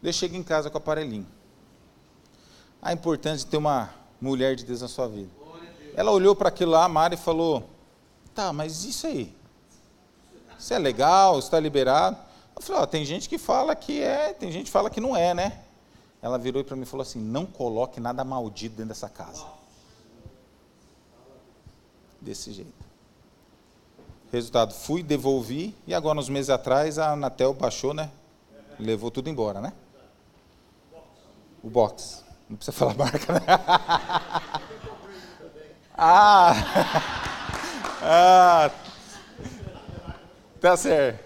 Eu chego em casa com o aparelhinho. A importância de ter uma mulher de Deus na sua vida. Ela olhou para aquilo lá, a Mari, e falou: Tá, mas isso aí? Isso é legal? Está liberado? Eu falei: Ó, tem gente que fala que é, tem gente que fala que não é, né? Ela virou para mim e falou assim: Não coloque nada maldito dentro dessa casa. Desse jeito. Resultado: fui, devolvi, e agora, uns meses atrás, a Anatel baixou, né? Levou tudo embora, né? O box. Não precisa falar marca, né? ah! ah! Tá certo.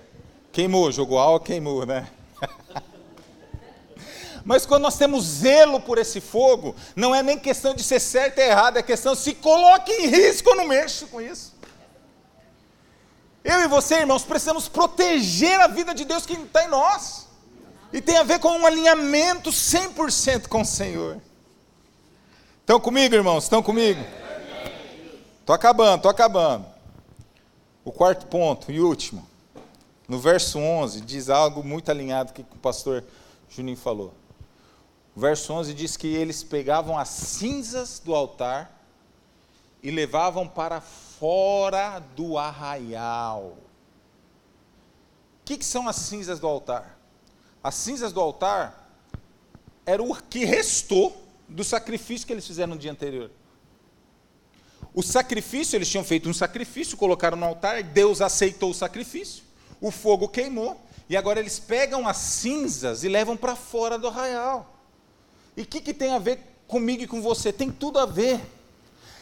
Queimou, jogou álcool, queimou, né? Mas quando nós temos zelo por esse fogo, não é nem questão de ser certo ou errado, é questão se coloque em risco ou não mexa com isso. Eu e você, irmãos, precisamos proteger a vida de Deus que está em nós. E tem a ver com um alinhamento 100% com o Senhor. Estão comigo, irmãos? Estão comigo? Estou acabando, estou acabando. O quarto ponto e último. No verso 11, diz algo muito alinhado que o pastor Juninho falou. O verso 11 diz que eles pegavam as cinzas do altar e levavam para fora do arraial. O que, que são as cinzas do altar? As cinzas do altar era o que restou do sacrifício que eles fizeram no dia anterior. O sacrifício, eles tinham feito um sacrifício, colocaram no altar, Deus aceitou o sacrifício, o fogo queimou, e agora eles pegam as cinzas e levam para fora do arraial. E o que, que tem a ver comigo e com você? Tem tudo a ver.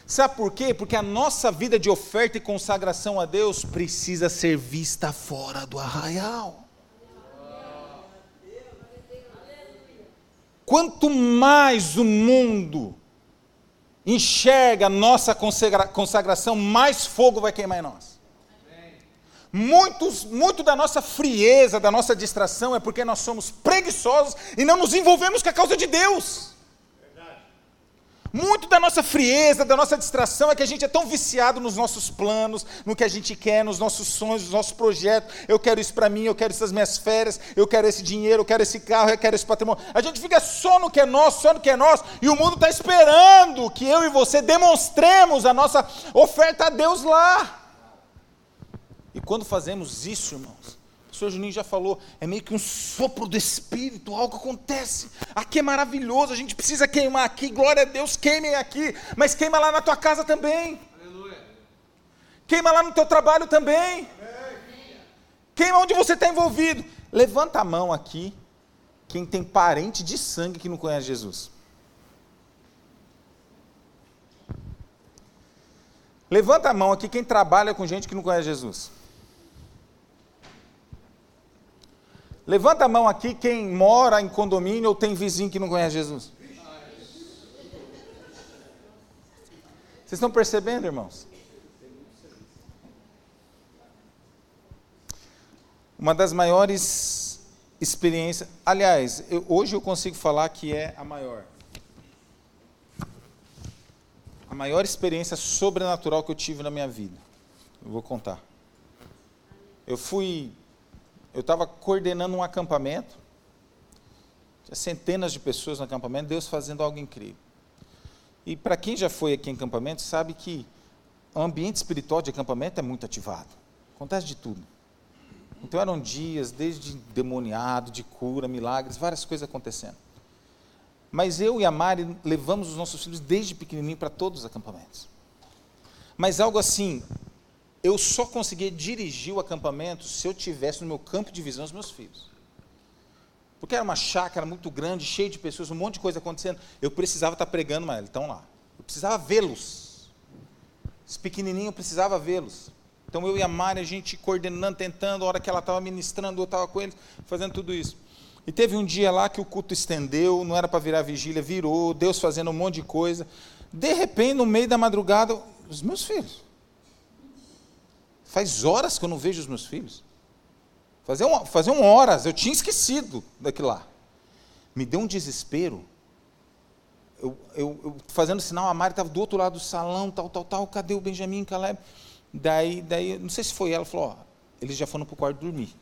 Sabe por quê? Porque a nossa vida de oferta e consagração a Deus precisa ser vista fora do arraial. Quanto mais o mundo enxerga a nossa consagração, mais fogo vai queimar em nós. Muitos, muito da nossa frieza, da nossa distração é porque nós somos preguiçosos e não nos envolvemos com a causa de Deus. Muito da nossa frieza, da nossa distração é que a gente é tão viciado nos nossos planos, no que a gente quer, nos nossos sonhos, nos nossos projetos. Eu quero isso para mim, eu quero essas minhas férias, eu quero esse dinheiro, eu quero esse carro, eu quero esse patrimônio. A gente fica só no que é nosso, só no que é nosso, e o mundo está esperando que eu e você demonstremos a nossa oferta a Deus lá. E quando fazemos isso, irmãos, o senhor Juninho já falou, é meio que um sopro do Espírito, algo acontece. Aqui é maravilhoso, a gente precisa queimar aqui, glória a Deus, queimem aqui, mas queima lá na tua casa também. Aleluia. Queima lá no teu trabalho também. Queima onde você está envolvido. Levanta a mão aqui, quem tem parente de sangue que não conhece Jesus. Levanta a mão aqui quem trabalha com gente que não conhece Jesus. Levanta a mão aqui quem mora em condomínio ou tem vizinho que não conhece Jesus. Vocês estão percebendo, irmãos? Uma das maiores experiências, aliás, eu, hoje eu consigo falar que é a maior. A maior experiência sobrenatural que eu tive na minha vida. Eu vou contar. Eu fui eu estava coordenando um acampamento, tinha centenas de pessoas no acampamento, Deus fazendo algo incrível. E para quem já foi aqui em acampamento, sabe que o ambiente espiritual de acampamento é muito ativado. Acontece de tudo. Então eram dias, desde demoniado, de cura, milagres, várias coisas acontecendo. Mas eu e a Mari levamos os nossos filhos desde pequenininho para todos os acampamentos. Mas algo assim, eu só conseguia dirigir o acampamento se eu tivesse no meu campo de visão os meus filhos. Porque era uma chácara muito grande, cheia de pessoas, um monte de coisa acontecendo. Eu precisava estar pregando, mas eles estão lá. Eu precisava vê-los. Esse pequenininho eu precisava vê-los. Então eu e a Mari, a gente coordenando, tentando, a hora que ela estava ministrando, eu estava com eles, fazendo tudo isso. E teve um dia lá que o culto estendeu, não era para virar vigília, virou, Deus fazendo um monte de coisa. De repente, no meio da madrugada, os meus filhos. Faz horas que eu não vejo os meus filhos. Faziam, faziam horas, eu tinha esquecido daquilo lá. Me deu um desespero. Eu, eu, eu fazendo sinal, a Mari estava do outro lado do salão, tal, tal, tal. Cadê o Benjamin, Caleb? Daí, daí, não sei se foi ela, falou: ó, eles já foram para o quarto dormir.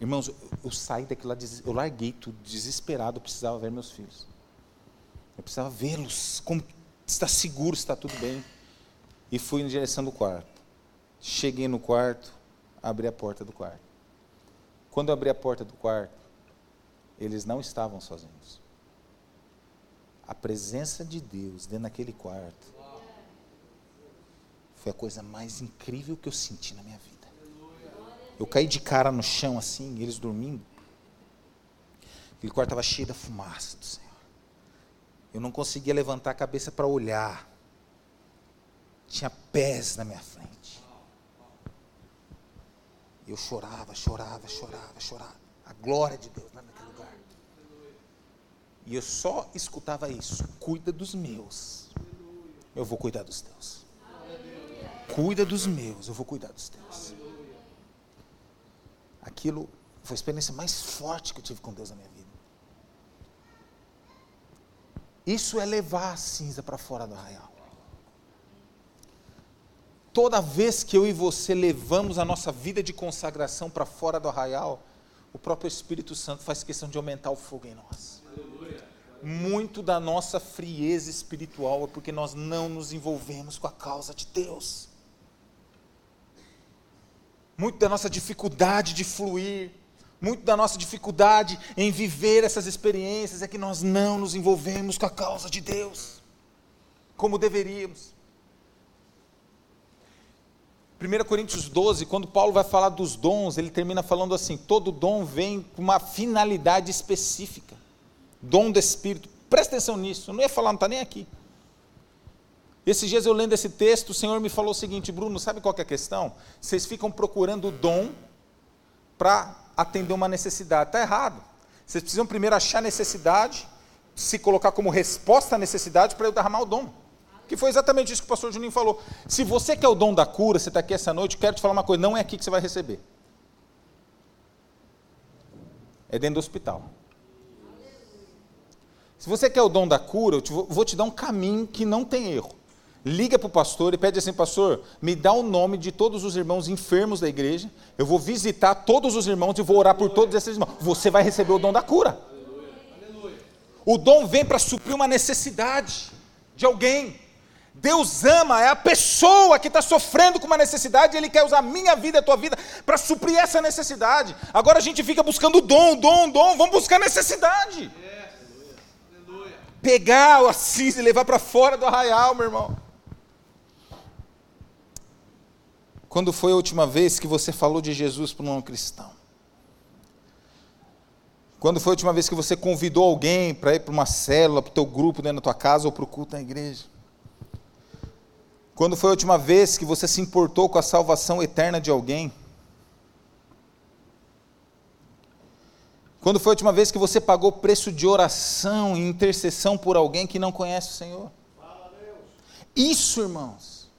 Irmãos, eu, eu saí daquilo lá, eu larguei tudo, desesperado, eu precisava ver meus filhos. Eu precisava vê-los, como está seguro, está tudo bem. E fui em direção do quarto. Cheguei no quarto, abri a porta do quarto. Quando eu abri a porta do quarto, eles não estavam sozinhos. A presença de Deus dentro daquele quarto foi a coisa mais incrível que eu senti na minha vida. Eu caí de cara no chão assim, eles dormindo. Aquele quarto estava cheio da fumaça do Senhor. Eu não conseguia levantar a cabeça para olhar. Tinha pés na minha frente. Eu chorava, chorava, chorava, chorava. A glória de Deus naquele lugar. E eu só escutava isso. Cuida dos meus. Eu vou cuidar dos teus. Cuida dos meus, eu vou cuidar dos teus. Aquilo foi a experiência mais forte que eu tive com Deus na minha vida. Isso é levar a cinza para fora do arraial. Toda vez que eu e você levamos a nossa vida de consagração para fora do arraial, o próprio Espírito Santo faz questão de aumentar o fogo em nós. Muito da nossa frieza espiritual é porque nós não nos envolvemos com a causa de Deus. Muito da nossa dificuldade de fluir, muito da nossa dificuldade em viver essas experiências é que nós não nos envolvemos com a causa de Deus, como deveríamos. 1 Coríntios 12, quando Paulo vai falar dos dons, ele termina falando assim: todo dom vem com uma finalidade específica. Dom do Espírito. Presta atenção nisso, eu não ia falar, não está nem aqui. Esses dias eu lendo esse texto, o Senhor me falou o seguinte: Bruno, sabe qual é a questão? Vocês ficam procurando o dom para atender uma necessidade. Está errado. Vocês precisam primeiro achar a necessidade, se colocar como resposta à necessidade para eu derramar o dom. Que foi exatamente isso que o pastor Juninho falou. Se você quer o dom da cura, você está aqui essa noite, eu quero te falar uma coisa: não é aqui que você vai receber. É dentro do hospital. Se você quer o dom da cura, eu te vou, vou te dar um caminho que não tem erro. Liga para o pastor e pede assim, pastor, me dá o nome de todos os irmãos enfermos da igreja. Eu vou visitar todos os irmãos e vou orar por todos esses irmãos. Você vai receber o dom da cura. O dom vem para suprir uma necessidade de alguém. Deus ama, é a pessoa que está sofrendo com uma necessidade, e Ele quer usar a minha vida, a tua vida, para suprir essa necessidade. Agora a gente fica buscando dom, dom, dom, vamos buscar necessidade. Pegar o Assis e levar para fora do arraial, meu irmão. Quando foi a última vez que você falou de Jesus para um não cristão? Quando foi a última vez que você convidou alguém para ir para uma célula, para o teu grupo dentro da tua casa ou para o culto na igreja? Quando foi a última vez que você se importou com a salvação eterna de alguém? Quando foi a última vez que você pagou preço de oração e intercessão por alguém que não conhece o Senhor? Isso, irmãos,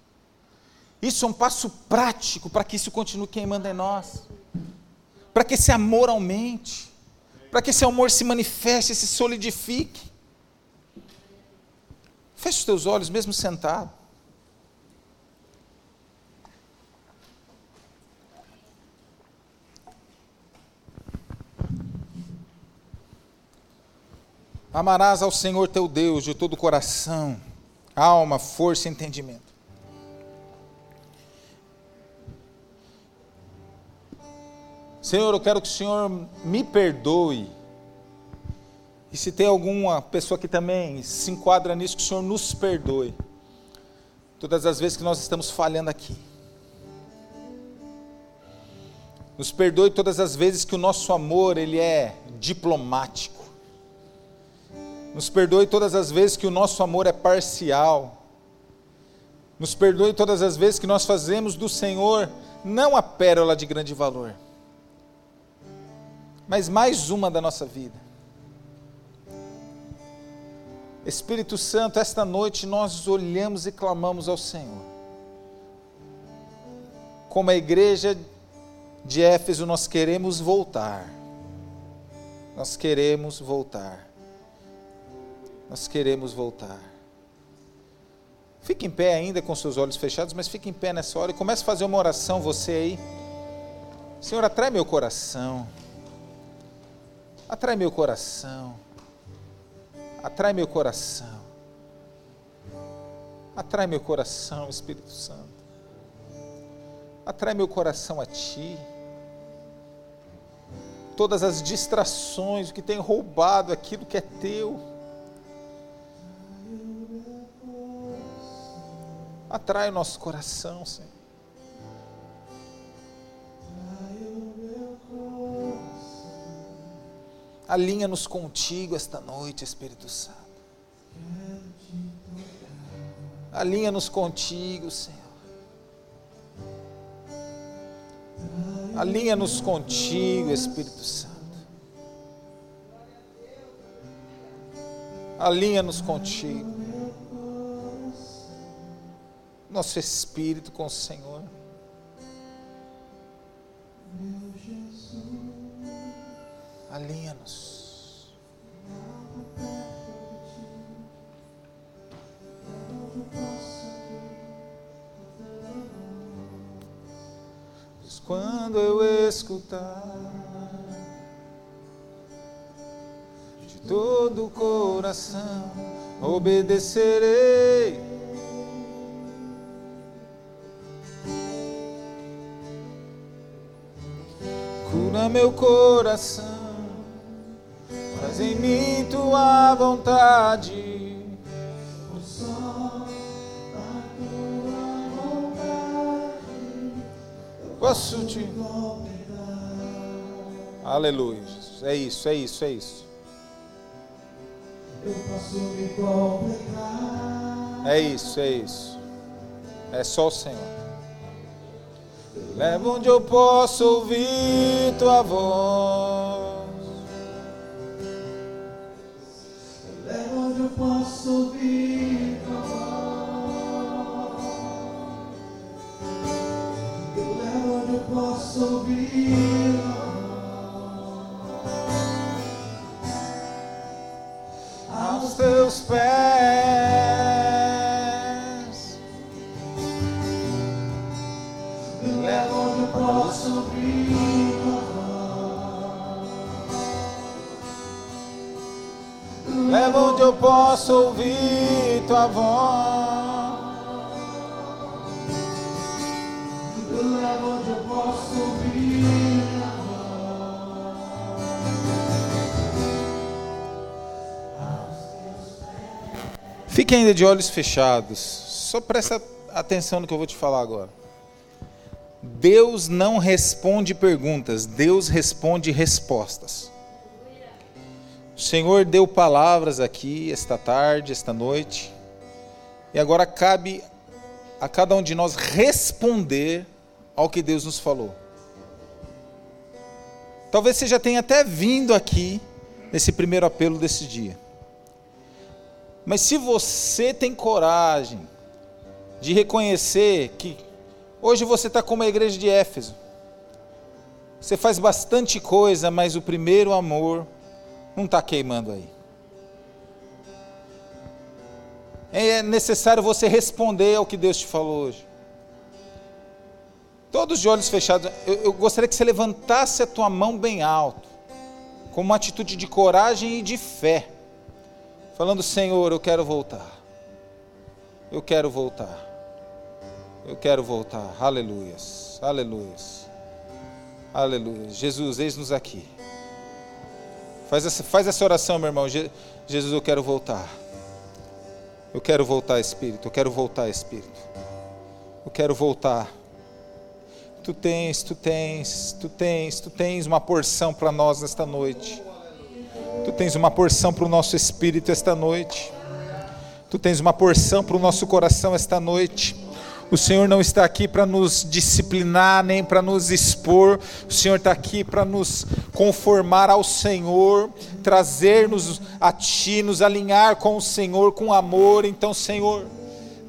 isso é um passo prático para que isso continue queimando em nós, para que esse amor aumente para que esse amor se manifeste, se solidifique. Feche os teus olhos, mesmo sentado. Amarás ao Senhor teu Deus de todo o coração, alma, força e entendimento. Senhor, eu quero que o Senhor me perdoe. E se tem alguma pessoa que também se enquadra nisso, que o Senhor nos perdoe. Todas as vezes que nós estamos falhando aqui. Nos perdoe todas as vezes que o nosso amor ele é diplomático. Nos perdoe todas as vezes que o nosso amor é parcial. Nos perdoe todas as vezes que nós fazemos do Senhor não a pérola de grande valor mas mais uma da nossa vida. Espírito Santo, esta noite nós olhamos e clamamos ao Senhor. Como a igreja de Éfeso, nós queremos voltar. Nós queremos voltar. Nós queremos voltar. Fique em pé ainda com seus olhos fechados, mas fique em pé nessa hora e comece a fazer uma oração, você aí. Senhor, atrai meu coração. Atrai meu coração. Atrai meu coração. Atrai meu coração, Espírito Santo. Atrai meu coração a Ti. Todas as distrações, que tem roubado aquilo que é Teu. Atrai o nosso coração, Senhor. Alinha-nos contigo esta noite, Espírito Santo. Alinha-nos contigo, Senhor. Alinha-nos contigo, Espírito Santo. Alinha-nos contigo. Nosso espírito com o Senhor. Alinha-nos. Quando eu escutar de todo o coração, obedecerei. Cura meu coração faz em mim tua vontade. Só a tua vontade posso te Aleluia. É isso, é isso, é isso. Eu posso me completar. É isso, é isso. É só o Senhor. Leva onde eu posso ouvir tua voz. Leva onde eu posso ouvir tua voz. Leva onde eu posso ouvir Fique ainda de olhos fechados. Só presta atenção no que eu vou te falar agora. Deus não responde perguntas, Deus responde respostas. O Senhor deu palavras aqui esta tarde, esta noite, e agora cabe a cada um de nós responder ao que Deus nos falou. Talvez você já tenha até vindo aqui nesse primeiro apelo desse dia. Mas se você tem coragem de reconhecer que hoje você está como a igreja de Éfeso, você faz bastante coisa, mas o primeiro amor não está queimando aí. É necessário você responder ao que Deus te falou hoje. Todos de olhos fechados, eu, eu gostaria que você levantasse a tua mão bem alto, com uma atitude de coragem e de fé falando: Senhor, eu quero voltar. Eu quero voltar. Eu quero voltar. Aleluias. Aleluias. Aleluias. Jesus, eis-nos aqui. Faz essa, faz essa oração, meu irmão. Je, Jesus, eu quero voltar. Eu quero voltar, Espírito. Eu quero voltar, Espírito. Eu quero voltar. Tu tens, tu tens, tu tens, tu tens uma porção para nós nesta noite. Tu tens uma porção para o nosso espírito esta noite. Tu tens uma porção para o nosso coração esta noite. O Senhor não está aqui para nos disciplinar, nem para nos expor. O Senhor está aqui para nos conformar ao Senhor, trazer-nos a Ti, nos alinhar com o Senhor, com amor. Então, Senhor,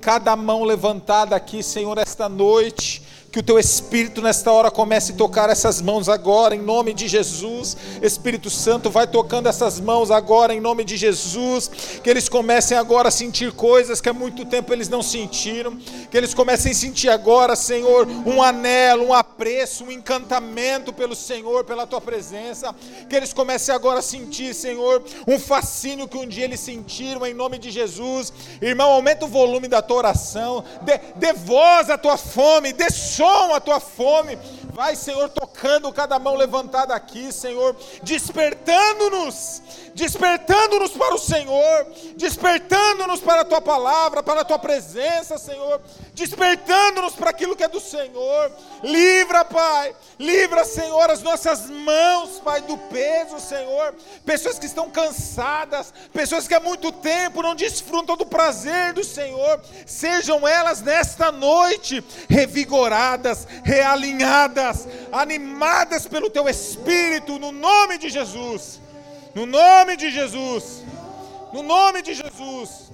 cada mão levantada aqui, Senhor, esta noite que o teu Espírito nesta hora comece a tocar essas mãos agora, em nome de Jesus. Espírito Santo, vai tocando essas mãos agora, em nome de Jesus. Que eles comecem agora a sentir coisas que há muito tempo eles não sentiram. Que eles comecem a sentir agora, Senhor, um anelo, um apreço, um encantamento pelo Senhor, pela tua presença. Que eles comecem agora a sentir, Senhor, um fascínio que um dia eles sentiram, em nome de Jesus. Irmão, aumenta o volume da tua oração. Dê, dê voz à tua fome, dê som a tua fome. Vai, Senhor, tocando cada mão levantada aqui, Senhor, despertando-nos, despertando-nos para o Senhor, despertando-nos para a tua palavra, para a tua presença, Senhor, despertando-nos para aquilo que é do Senhor. Livra, Pai, livra, Senhor, as nossas mãos, Pai, do peso, Senhor. Pessoas que estão cansadas, pessoas que há muito tempo não desfrutam do prazer do Senhor, sejam elas nesta noite revigoradas, realinhadas animadas pelo teu espírito, no nome de Jesus. No nome de Jesus. No nome de Jesus.